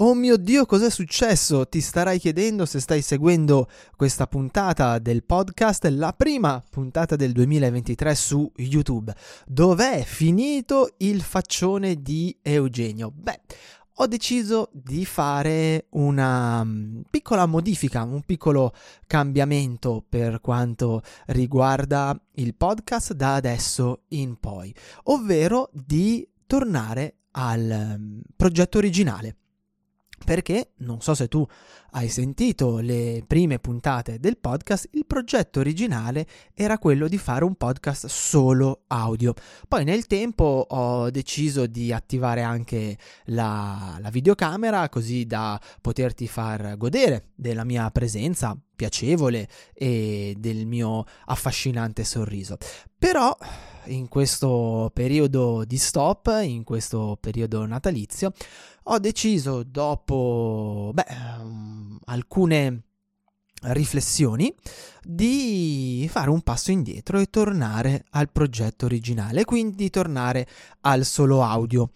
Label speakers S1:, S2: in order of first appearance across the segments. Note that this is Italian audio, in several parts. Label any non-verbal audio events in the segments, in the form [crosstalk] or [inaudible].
S1: Oh mio Dio, cos'è successo? Ti starai chiedendo se stai seguendo questa puntata del podcast, la prima puntata del 2023 su YouTube. Dov'è finito il faccione di Eugenio? Beh, ho deciso di fare una mm, piccola modifica, un piccolo cambiamento per quanto riguarda il podcast da adesso in poi, ovvero di tornare al mm, progetto originale perché, non so se tu hai sentito le prime puntate del podcast, il progetto originale era quello di fare un podcast solo audio. Poi nel tempo ho deciso di attivare anche la, la videocamera così da poterti far godere della mia presenza piacevole e del mio affascinante sorriso. Però in questo periodo di stop, in questo periodo natalizio, ho deciso dopo beh, um, alcune riflessioni di fare un passo indietro e tornare al progetto originale, quindi tornare al solo audio.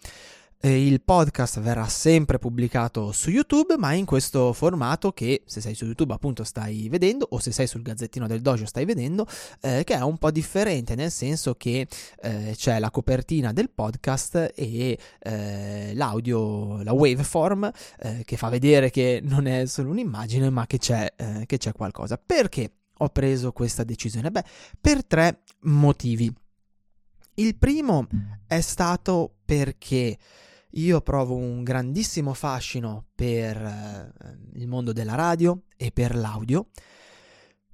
S1: Il podcast verrà sempre pubblicato su YouTube, ma in questo formato che se sei su YouTube appunto stai vedendo o se sei sul gazzettino del dojo stai vedendo, eh, che è un po' differente nel senso che eh, c'è la copertina del podcast e eh, l'audio, la waveform eh, che fa vedere che non è solo un'immagine ma che c'è, eh, che c'è qualcosa. Perché ho preso questa decisione? Beh, per tre motivi. Il primo è stato perché io provo un grandissimo fascino per eh, il mondo della radio e per l'audio,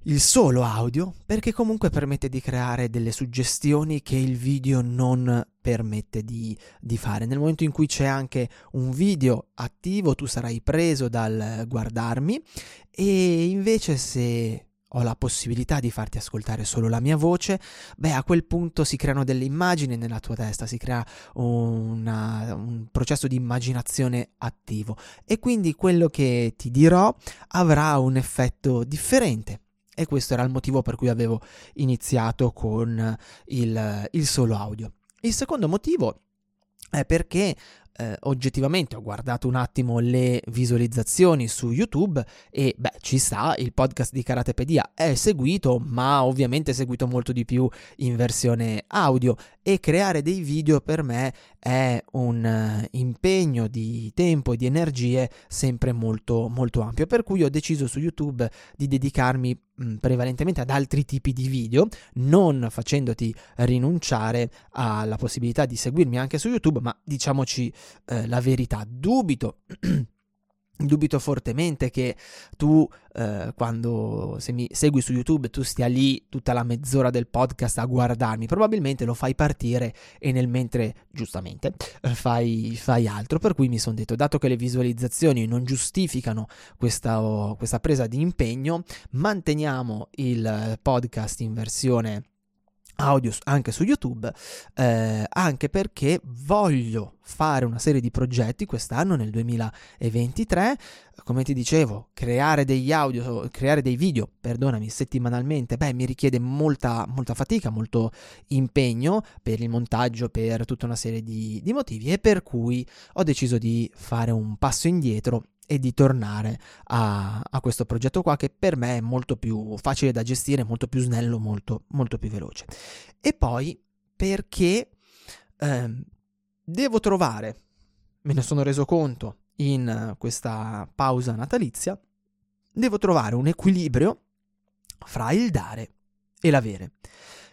S1: il solo audio, perché comunque permette di creare delle suggestioni che il video non permette di, di, fare. Nel momento in cui c'è anche un video attivo, tu sarai preso dal guardarmi e invece se ho la possibilità di farti ascoltare solo la mia voce, beh a quel punto si creano delle immagini nella tua testa, si crea una, un processo di immaginazione attivo e quindi quello che ti dirò avrà un effetto differente. E questo era il motivo per cui avevo iniziato con il, il solo audio. Il secondo motivo è perché eh, oggettivamente ho guardato un attimo le visualizzazioni su YouTube e beh, ci sta, il podcast di Karatepedia è seguito, ma ovviamente è seguito molto di più in versione audio e creare dei video per me è un uh, impegno di tempo e di energie sempre molto molto ampio, per cui ho deciso su YouTube di dedicarmi prevalentemente ad altri tipi di video, non facendoti rinunciare alla possibilità di seguirmi anche su YouTube, ma diciamoci eh, la verità. Dubito. [clears throat] Dubito fortemente che tu, eh, quando se mi segui su YouTube, tu stia lì tutta la mezz'ora del podcast a guardarmi. Probabilmente lo fai partire e nel mentre, giustamente, eh, fai, fai altro. Per cui mi sono detto, dato che le visualizzazioni non giustificano questa, oh, questa presa di impegno, manteniamo il podcast in versione audio anche su YouTube, eh, anche perché voglio fare una serie di progetti quest'anno nel 2023, come ti dicevo, creare degli audio, creare dei video, perdonami, settimanalmente, beh, mi richiede molta, molta fatica, molto impegno per il montaggio, per tutta una serie di, di motivi e per cui ho deciso di fare un passo indietro e di tornare a, a, questo progetto qua che per me è molto più facile da gestire, molto più snello, molto, molto più veloce. E poi perché eh, devo trovare, me ne sono reso conto in questa pausa natalizia, devo trovare un equilibrio fra il dare e l'avere.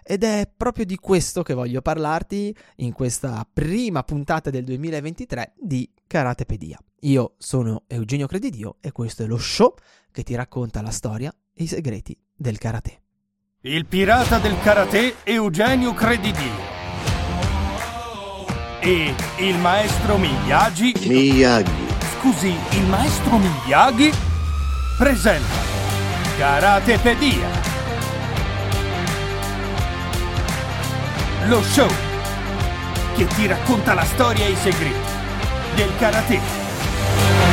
S1: Ed è proprio di questo che voglio parlarti in questa prima puntata del 2023 di Karatepedia. Io sono Eugenio Credidio e questo è lo show che ti racconta la storia e i segreti del karate.
S2: Il pirata del karate Eugenio Credidio e il maestro Miyagi.
S3: Miyagi.
S2: Scusi, il maestro Miyagi presenta Karatepedia Lo show che ti racconta la storia e i segreti del karate Yeah.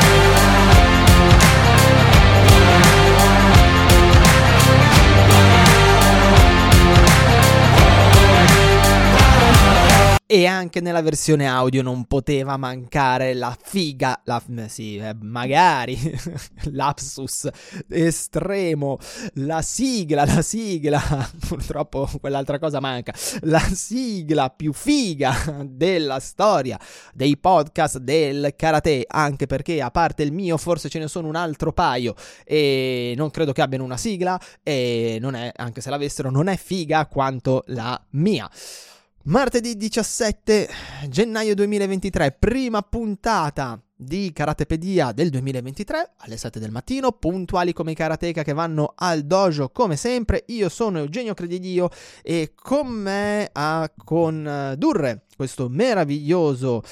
S1: E anche nella versione audio non poteva mancare la figa, la, sì, eh, magari, [laughs] lapsus estremo, la sigla, la sigla, [laughs] purtroppo quell'altra cosa manca, la sigla più figa della storia dei podcast del karate, anche perché a parte il mio forse ce ne sono un altro paio e non credo che abbiano una sigla e non è, anche se l'avessero, non è figa quanto la mia. Martedì 17 gennaio 2023, prima puntata di Karatepedia del 2023 alle 7 del mattino, puntuali come i karateka che vanno al dojo come sempre. Io sono Eugenio Credidio e con me a condurre questo meraviglioso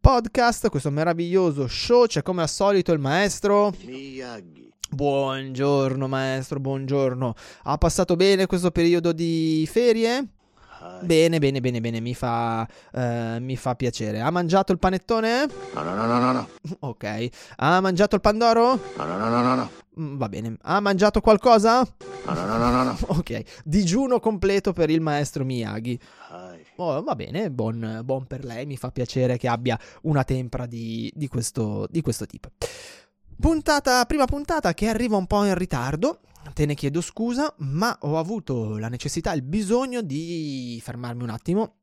S1: podcast, questo meraviglioso show c'è come al solito il maestro
S3: Miyagi.
S1: Buongiorno maestro, buongiorno. Ha passato bene questo periodo di ferie? Bene, bene, bene, bene, mi fa, eh, mi fa piacere. Ha mangiato il panettone?
S3: No, no, no, no, no, no. [laughs]
S1: Ok. Ha mangiato il pandoro?
S3: No, no, no, no, no, no.
S1: Mm, Va bene. Ha mangiato qualcosa?
S3: No, no, no, no, no, no. [laughs]
S1: Ok. Digiuno completo per il maestro Miyagi. Oh, va bene, buon, buon per lei. Mi fa piacere che abbia una tempra di, di questo, di questo tipo. Puntata, prima puntata che arriva un po' in ritardo. Te ne chiedo scusa, ma ho avuto la necessità, il bisogno di fermarmi un attimo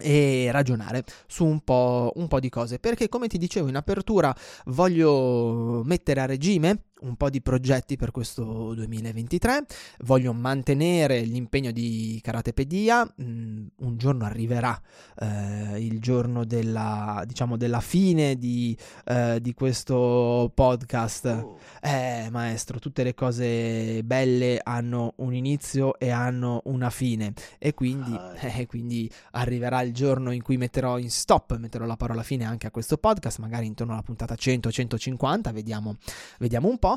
S1: e ragionare su un po', un po' di cose. Perché come ti dicevo in apertura voglio mettere a regime un po' di progetti per questo 2023 voglio mantenere l'impegno di Karatepedia mm, un giorno arriverà eh, il giorno della diciamo della fine di, eh, di questo podcast
S3: Oh.
S1: eh, maestro, tutte le cose belle hanno un inizio e hanno una fine. E quindi,
S3: Ah. [laughs]
S1: eh, quindi arriverà il giorno in cui metterò in stop, metterò la parola fine anche a questo podcast, magari intorno alla puntata 100-150, vediamo, vediamo un po'.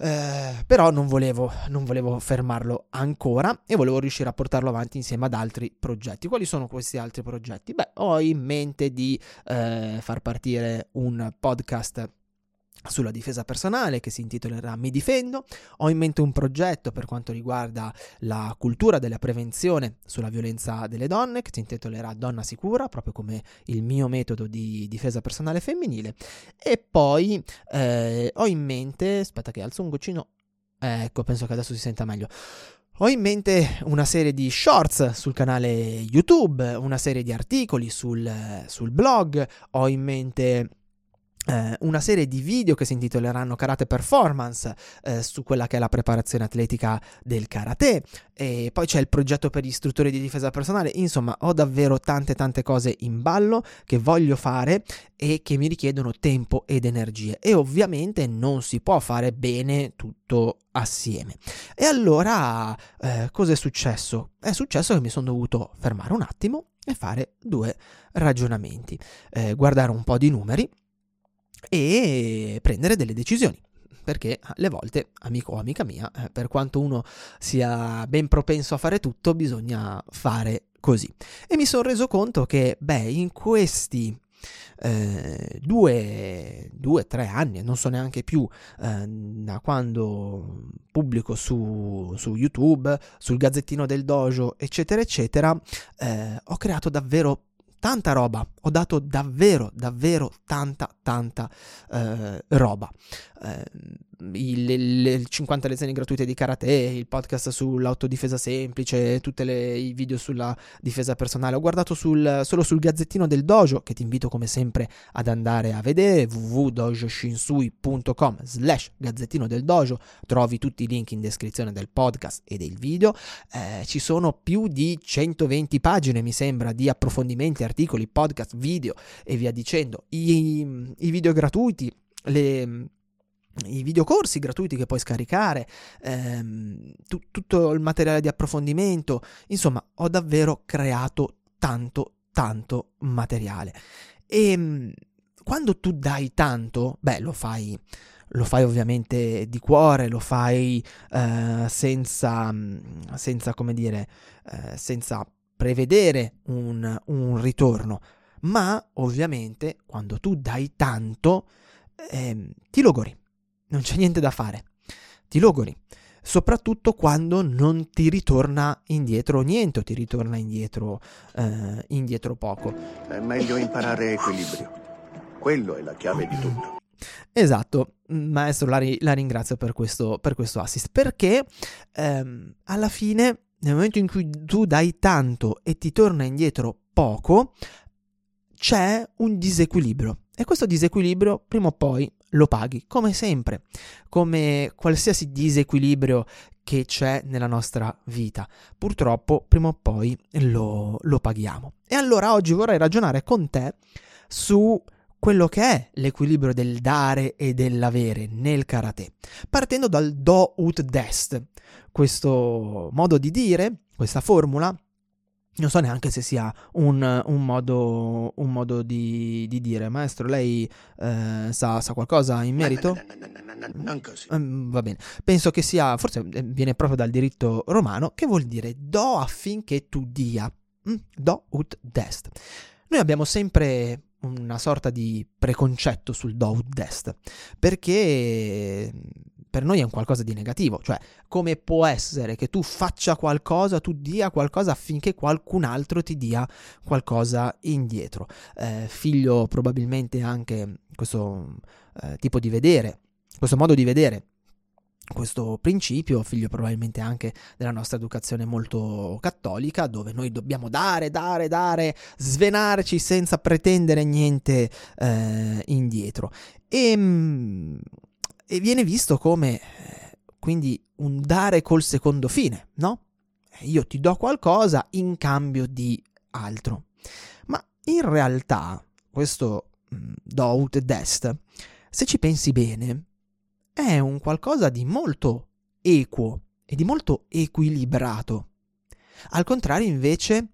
S1: Eh, però non volevo, non volevo fermarlo ancora e volevo riuscire a portarlo avanti insieme ad altri progetti. Quali sono questi altri progetti? Beh, ho in mente di eh, far partire un podcast sulla difesa personale che si intitolerà Mi difendo. Ho in mente un progetto per quanto riguarda la cultura della prevenzione sulla violenza delle donne che si intitolerà Donna Sicura, proprio come il mio metodo di difesa personale femminile. E poi eh, ho in mente, aspetta che alzo un goccino, ecco, penso che adesso si senta meglio. Ho in mente una serie di shorts sul canale YouTube, una serie di articoli sul, sul blog, ho in mente una serie di video che si intitoleranno Karate Performance eh, su quella che è la preparazione atletica del karate. E poi c'è il progetto per gli istruttori di difesa personale. Insomma ho davvero tante tante cose in ballo che voglio fare e che mi richiedono tempo ed energie. E ovviamente non si può fare bene tutto assieme. E allora eh, cosa è successo? è successo che mi sono dovuto fermare un attimo e fare due ragionamenti. Eh, guardare un po' di numeri e prendere delle decisioni. Perché alle volte, amico o amica mia, eh, per quanto uno sia ben propenso a fare tutto, bisogna fare così. E mi sono reso conto che, beh, in questi eh, due, due, tre anni, non so neanche più eh, da quando pubblico su, su YouTube, sul Gazzettino del Dojo, eccetera, eccetera, eh, ho creato davvero tanta roba, ho dato davvero, davvero tanta, tanta eh, roba. Eh, il, le, le 50 lezioni gratuite di karate, il podcast sull'autodifesa semplice, tutti i video sulla difesa personale. Ho guardato sul, solo sul gazzettino del dojo, che ti invito come sempre ad andare a vedere, www.dojoshinsui.com slash gazzettino del dojo, trovi tutti i link in descrizione del podcast e del video. Eh, ci sono più di 120 pagine, mi sembra, di approfondimenti, articoli, podcast, video e via dicendo. I, i video gratuiti, le i videocorsi gratuiti che puoi scaricare, ehm, tu- tutto il materiale di approfondimento, insomma, ho davvero creato tanto, tanto materiale. E mh, quando tu dai tanto, beh, lo fai, lo fai ovviamente di cuore, lo fai eh, senza, senza, come dire, eh, senza prevedere un, un ritorno, ma ovviamente quando tu dai tanto, ehm, ti logori non c'è niente da fare. Ti logori. soprattutto quando non ti ritorna indietro niente o ti ritorna indietro, eh, indietro poco.
S3: È meglio imparare equilibrio. Quello è la chiave di tutto.
S1: Esatto, maestro, la, ri- la ringrazio per questo, per questo, assist, perché ehm, alla fine, nel momento in cui tu dai tanto e ti torna indietro poco, c'è un disequilibrio. E questo disequilibrio prima o poi lo paghi, come sempre, come qualsiasi disequilibrio che c'è nella nostra vita. Purtroppo prima o poi lo, lo paghiamo. E allora oggi vorrei ragionare con te su quello che è l'equilibrio del dare e dell'avere nel karate, partendo dal do ut dest. Questo modo di dire, questa formula, non so neanche se sia un, un modo, un modo di, di, dire. Maestro, lei eh, sa, sa, qualcosa in merito?
S3: Non così.
S1: Um, va bene. Penso che sia, forse eh, viene proprio dal diritto romano, che vuol dire do affinché tu dia. Mm? Do ut dest. Noi abbiamo sempre una sorta di preconcetto sul do ut dest, perché per noi è un qualcosa di negativo, cioè come può essere che tu faccia qualcosa, tu dia qualcosa affinché qualcun altro ti dia qualcosa indietro. Eh, figlio probabilmente anche questo eh, tipo di vedere, questo modo di vedere questo principio, figlio probabilmente anche della nostra educazione molto cattolica, dove noi dobbiamo dare, dare, dare, svenarci senza pretendere niente eh, indietro. E, mm, e, viene visto come eh, quindi un dare col secondo fine, no? Io ti do qualcosa in cambio di altro. Ma in realtà, questo mm, do ut dest, se ci pensi bene, è un qualcosa di molto equo e di molto equilibrato. Al contrario, invece,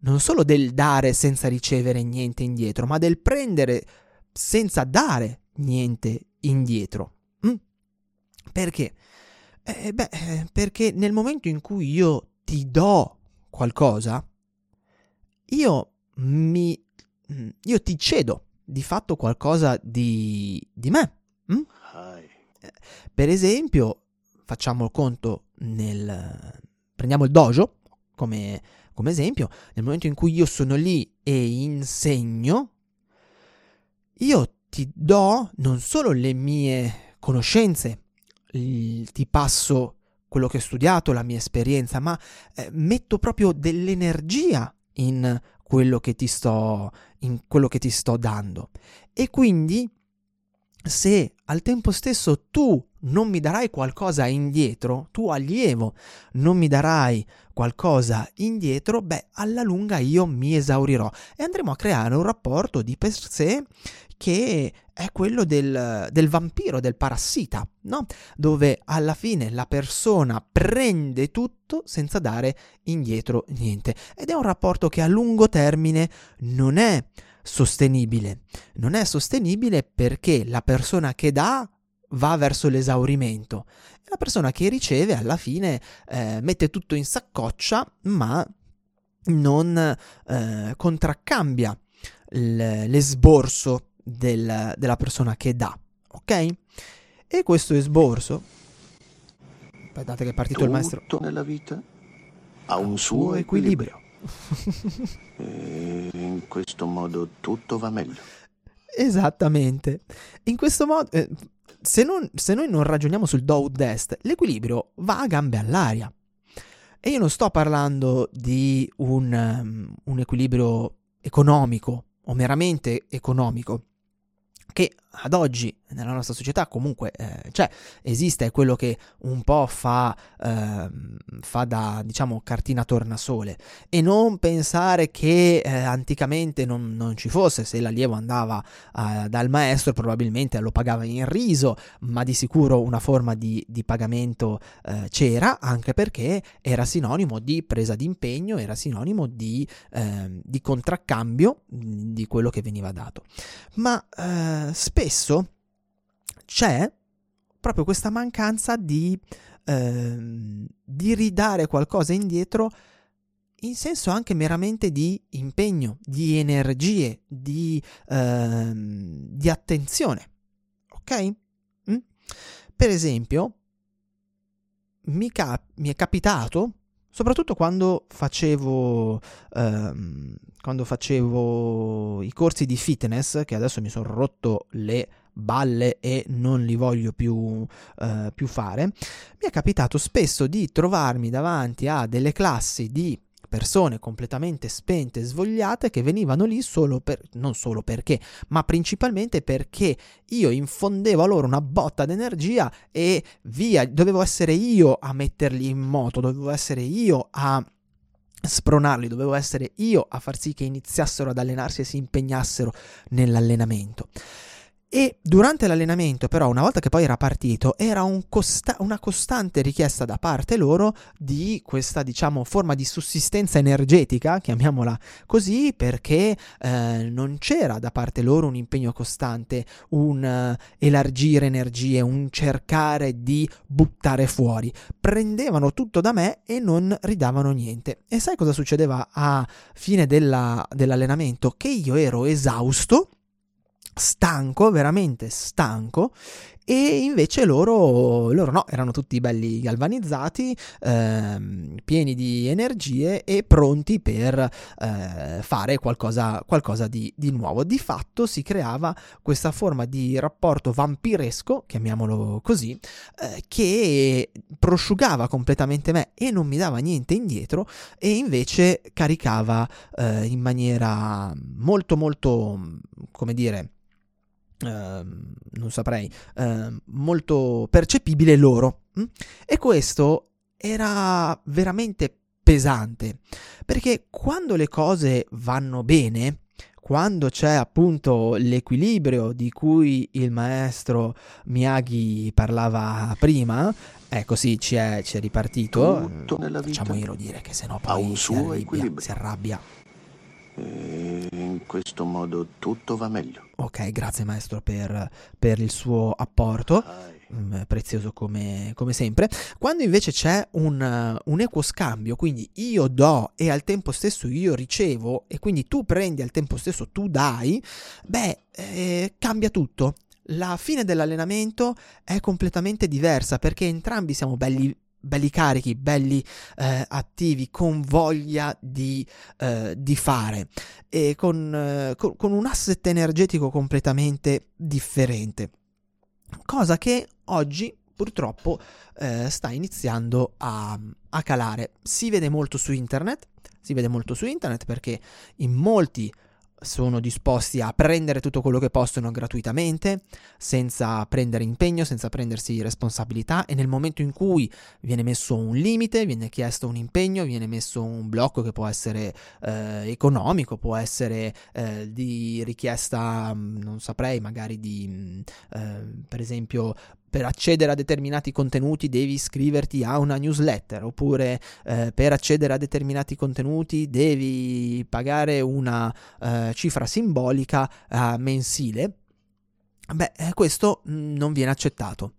S1: non solo del dare senza ricevere niente indietro, ma del prendere senza dare niente indietro. Mm? Perché? Eh, beh, perché nel momento in cui io ti do qualcosa, io mi. Mm, io ti cedo di fatto qualcosa di, di me. Mm? Per esempio, facciamo il conto nel... prendiamo il dojo come, come esempio, nel momento in cui io sono lì e insegno, io ti do non solo le mie conoscenze, ti passo quello che ho studiato, la mia esperienza, ma eh, metto proprio dell'energia in quello che ti sto in quello che ti sto dando. E quindi se al tempo stesso tu non mi darai qualcosa indietro, tu allievo non mi darai qualcosa indietro, beh, alla lunga io mi esaurirò e andremo a creare un rapporto di per sé che è quello del, del vampiro, del parassita, no? Dove alla fine la persona prende tutto senza dare indietro niente. Ed è un rapporto che a lungo termine non è sostenibile. Non è sostenibile perché la persona che dà va verso l'esaurimento e la persona che riceve alla fine eh, mette tutto in saccoccia ma non eh, contraccambia l'esborso del, della persona che dà, ok? E questo esborso, aspettate che è partito
S3: Tutto
S1: il maestro.
S3: Nella vita ha un suo equilibrio. [laughs] in questo modo tutto va meglio.
S1: Esattamente. In questo modo, eh, se, non, se, noi non ragioniamo sul do dest, l'equilibrio va a gambe all'aria. E io non sto parlando di un, um, un equilibrio economico o meramente economico che ad oggi nella nostra società comunque eh, c'è, esiste, è quello che un po' fa, eh, fa da diciamo cartina tornasole e non pensare che eh, anticamente non, non, ci fosse, se l'allievo andava eh, dal maestro probabilmente lo pagava in riso, ma di sicuro una forma di, di pagamento eh, c'era anche perché era sinonimo di presa d'impegno, era sinonimo di, ehm, di contraccambio di quello che veniva dato. Ma eh, spesso c'è proprio questa mancanza di, ehm, di ridare qualcosa indietro in senso anche meramente di impegno, di energie, di, ehm, di attenzione. Ok? Mm? Per esempio, mi, cap- mi è capitato soprattutto quando facevo, ehm, quando facevo i corsi di fitness, che adesso mi sono rotto le balle e non li voglio più, eh, più fare, mi è capitato spesso di trovarmi davanti a delle classi di persone completamente spente svogliate che venivano lì solo per, non solo perché, ma principalmente perché io infondevo a loro una botta d'energia e via, dovevo essere io a metterli in moto, dovevo essere io a spronarli, dovevo essere io a far sì che iniziassero ad allenarsi e si impegnassero nell'allenamento. E durante l'allenamento, però, una volta che poi era partito, era un costa- una costante richiesta da parte loro di questa, diciamo, forma di sussistenza energetica, chiamiamola così, perché eh, non c'era da parte loro un impegno costante, un uh, elargire energie, un cercare di buttare fuori. Prendevano tutto da me e non ridavano niente. E sai cosa succedeva a fine della, dell'allenamento? Che io ero esausto stanco, veramente stanco, e invece loro, loro no, erano tutti belli galvanizzati, ehm, pieni di energie e pronti per eh, fare qualcosa, qualcosa di, di, nuovo. Di fatto si creava questa forma di rapporto vampiresco, chiamiamolo così, eh, che prosciugava completamente me e non mi dava niente indietro e invece caricava eh, in maniera molto molto, come dire, Uh, non saprei, uh, molto percepibile loro. Mm? E questo era veramente pesante, perché quando le cose vanno bene, quando c'è appunto l'equilibrio di cui il maestro Miyagi parlava prima, ecco sì, ci è, ci è ripartito.
S3: Vita
S1: Facciamo dire che sennò poi si, arribbia, si arrabbia.
S3: E in questo modo tutto va meglio.
S1: Ok, grazie maestro per, per il suo apporto. Mm, prezioso come, come, sempre. Quando invece c'è un, un equo scambio, quindi io do e al tempo stesso io ricevo, e quindi tu prendi al tempo stesso tu dai, beh, eh, cambia tutto. La fine dell'allenamento è completamente diversa perché entrambi siamo belli belli carichi, belli eh, attivi, con voglia di, eh, di fare e con, eh, con, con, un asset energetico completamente differente. Cosa che oggi purtroppo eh, sta iniziando a, a calare. Si vede molto su internet, si vede molto su internet perché in molti sono disposti a prendere tutto quello che possono gratuitamente, senza prendere impegno, senza prendersi responsabilità e nel momento in cui viene messo un limite, viene chiesto un impegno, viene messo un blocco che può essere eh, economico, può essere eh, di richiesta, mm, non saprei, magari di, mm, eh, per esempio, per accedere a determinati contenuti devi iscriverti a una newsletter oppure eh, per accedere a determinati contenuti devi pagare una eh, cifra simbolica eh, mensile, beh, eh, questo non viene accettato.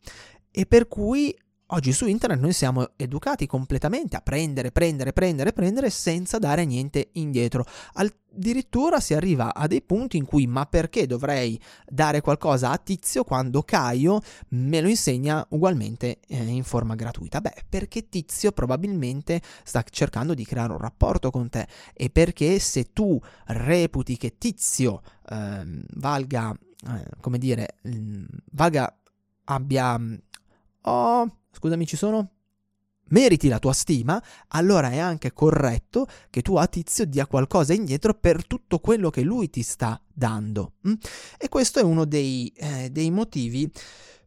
S1: E per cui Oggi su internet noi siamo educati completamente a prendere, prendere, prendere, prendere senza dare niente indietro. Addirittura si arriva a dei punti in cui ma perché dovrei dare qualcosa a Tizio quando Caio me lo insegna ugualmente eh, in forma gratuita? Beh, perché Tizio probabilmente sta cercando di creare un rapporto con te e perché se tu reputi che Tizio eh, valga, eh, come dire, valga abbia oh, scusami, ci sono? meriti la tua stima, allora è anche corretto che tu a Tizio dia qualcosa indietro per tutto quello che lui ti sta dando. Mm? E questo è uno dei, eh, dei motivi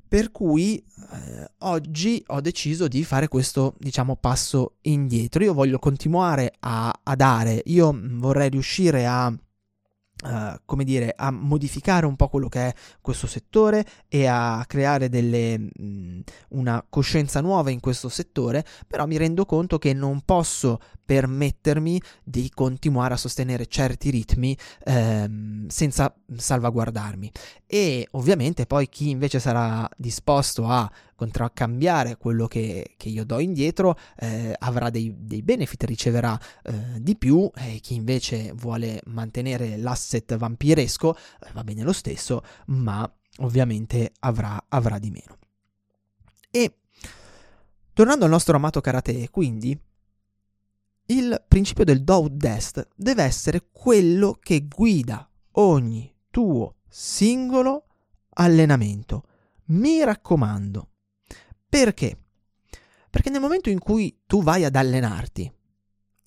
S1: per cui eh, oggi ho deciso di fare questo, diciamo, passo indietro. Io voglio continuare a, a dare, io vorrei riuscire a Uh, come dire, a modificare un po' quello che è questo settore e a creare delle, mh, mm, una coscienza nuova in questo settore, però mi rendo conto che non posso permettermi di continuare a sostenere certi ritmi ehm, senza salvaguardarmi. E ovviamente poi chi invece sarà disposto a contraccambiare quello che, che io do indietro eh, avrà dei, dei, benefit, riceverà eh, di più e chi invece vuole mantenere l'asset vampiresco eh, va bene lo stesso, ma ovviamente avrà, avrà di meno. E tornando al nostro amato karate, quindi il principio del do dest deve essere quello che guida ogni tuo singolo allenamento. Mi raccomando. Perché? Perché nel momento in cui tu vai ad allenarti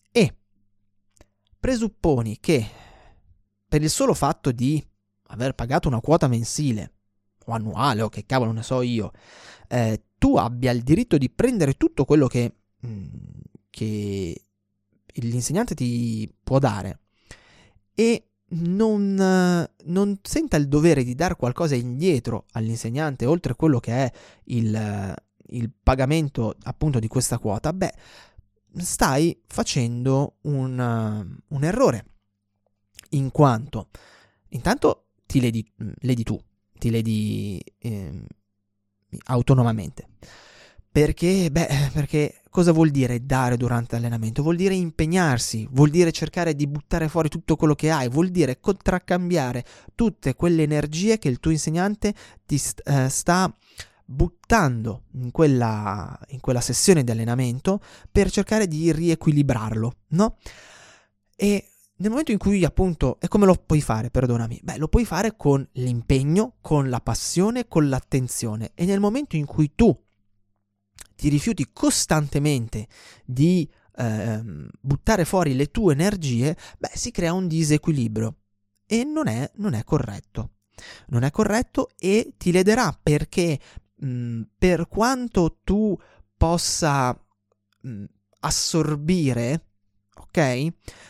S1: e presupponi che per il solo fatto di aver pagato una quota mensile o annuale o che cavolo ne so io, eh, tu abbia il diritto di prendere tutto quello che, mh, mm, che l'insegnante ti può dare e non, non, senta il dovere di dare qualcosa indietro all'insegnante oltre quello che è il, il pagamento appunto di questa quota, beh, stai facendo un, un errore. In quanto, intanto ti ledi, ledi tu, ti ledi eh, autonomamente. Perché, beh, perché cosa vuol dire dare durante l'allenamento? Vuol dire impegnarsi, vuol dire cercare di buttare fuori tutto quello che hai, vuol dire contraccambiare tutte quelle energie che il tuo insegnante ti st- eh, sta buttando in quella, in quella sessione di allenamento per cercare di riequilibrarlo, no? E nel momento in cui appunto, e come lo puoi fare, perdonami? Beh, lo puoi fare con l'impegno, con la passione, con l'attenzione e nel momento in cui tu ti rifiuti costantemente di ehm, buttare fuori le tue energie, beh, si crea un disequilibrio e non è, non è corretto. Non è corretto e ti lederà perché mh, per quanto tu possa mh, assorbire ok?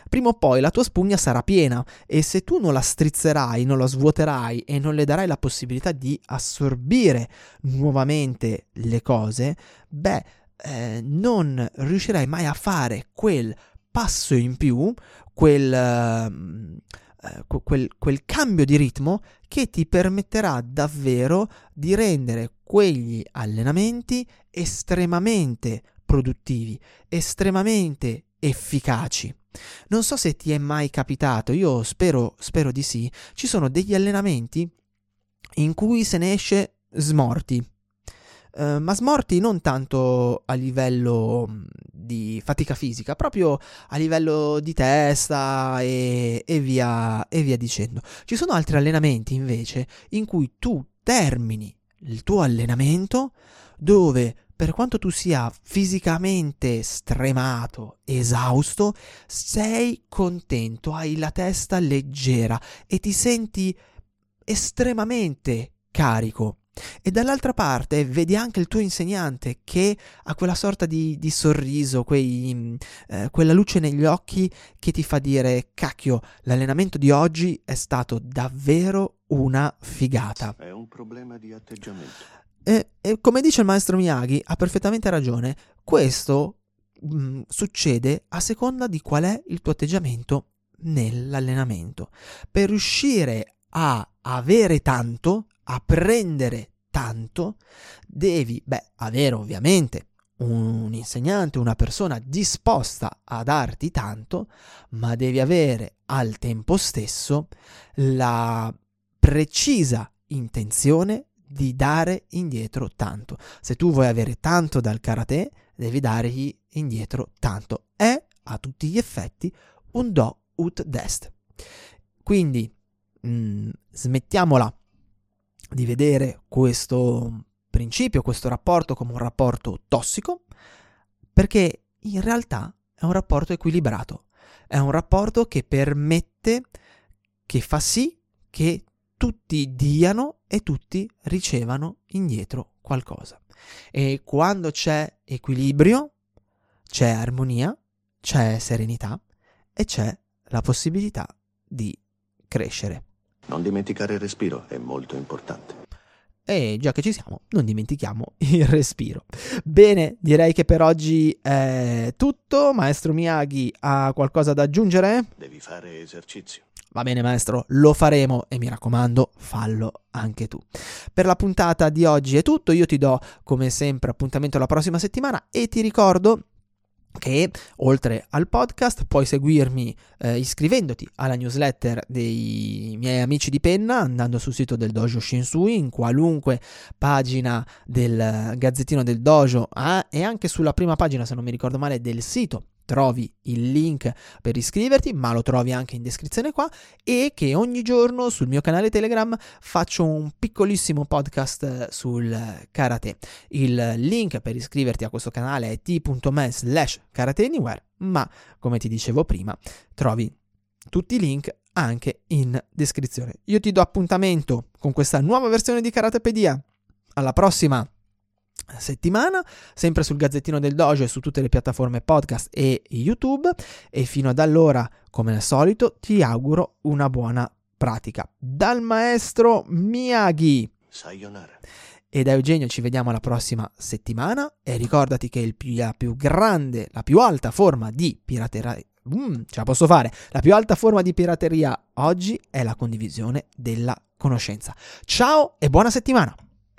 S1: Prima o poi la tua spugna sarà piena e se tu non la strizzerai, non la svuoterai e non le darai la possibilità di assorbire nuovamente le cose, beh, eh, non riuscirai mai a fare quel passo in più, quel, eh, quel, quel cambio di ritmo che ti permetterà davvero di rendere quegli allenamenti estremamente produttivi, estremamente efficaci. Non so se ti è mai capitato, io spero, spero di sì, ci sono degli allenamenti in cui se ne esce smorti. Uh, ma smorti non tanto a livello mm, di fatica fisica, proprio a livello di testa e, e, via, e via dicendo. Ci sono altri allenamenti invece in cui tu termini il tuo allenamento dove per quanto tu sia fisicamente stremato, esausto, sei contento, hai la testa leggera e ti senti estremamente carico. E dall'altra parte vedi anche il tuo insegnante che ha quella sorta di, di sorriso, quei, eh, quella luce negli occhi che ti fa dire cacchio, l'allenamento di oggi è stato davvero una figata.
S3: È un problema di atteggiamento.
S1: E, e, come dice il maestro Miyagi, ha perfettamente ragione, questo mh, mm, succede a seconda di qual è il tuo atteggiamento nell'allenamento. Per riuscire a avere tanto, a prendere tanto, devi, beh, avere ovviamente un insegnante, una persona disposta a darti tanto, ma devi avere al tempo stesso la precisa intenzione di dare indietro tanto. Se tu vuoi avere tanto dal karate, devi dargli indietro tanto. È a tutti gli effetti un do ut dest. Quindi mh, mm, smettiamola di vedere questo principio, questo rapporto come un rapporto tossico, perché in realtà è un rapporto equilibrato, è un rapporto che permette, che fa sì che tutti diano e tutti ricevano indietro qualcosa. E quando c'è equilibrio, c'è armonia, c'è serenità e c'è la possibilità di crescere.
S3: Non dimenticare il respiro, è molto importante.
S1: E già che ci siamo, non dimentichiamo [laughs] il respiro. Bene, direi che per oggi è tutto. Maestro Miyagi ha qualcosa da aggiungere?
S3: Devi fare esercizio.
S1: Va bene maestro, lo faremo e mi raccomando, fallo anche tu. Per la puntata di oggi è tutto, io ti do come sempre appuntamento la prossima settimana e ti ricordo che oltre al podcast puoi seguirmi eh, iscrivendoti alla newsletter dei miei amici di penna andando sul sito del Dojo Shinsui in qualunque pagina del gazzettino del dojo ah, e anche sulla prima pagina se non mi ricordo male del sito trovi il link per iscriverti, ma lo trovi anche in descrizione qua e che ogni giorno sul mio canale Telegram faccio un piccolissimo podcast sul karate. Il link per iscriverti a questo canale è t.me slash karateanywhere, ma come ti dicevo prima trovi tutti i link anche in descrizione. Io ti do appuntamento con questa nuova versione di Karatepedia. Alla prossima! Settimana, sempre sul Gazzettino del Dojo e su tutte le piattaforme podcast e YouTube e fino ad allora, come al solito, ti auguro una buona pratica. Dal maestro Miyagi.
S3: Sayonara.
S1: E da Eugenio ci vediamo la prossima settimana e ricordati che il più, la più grande, la più alta forma di pirateria mm, ce la posso fare. La più alta forma di pirateria oggi è la condivisione della conoscenza. Ciao e buona settimana!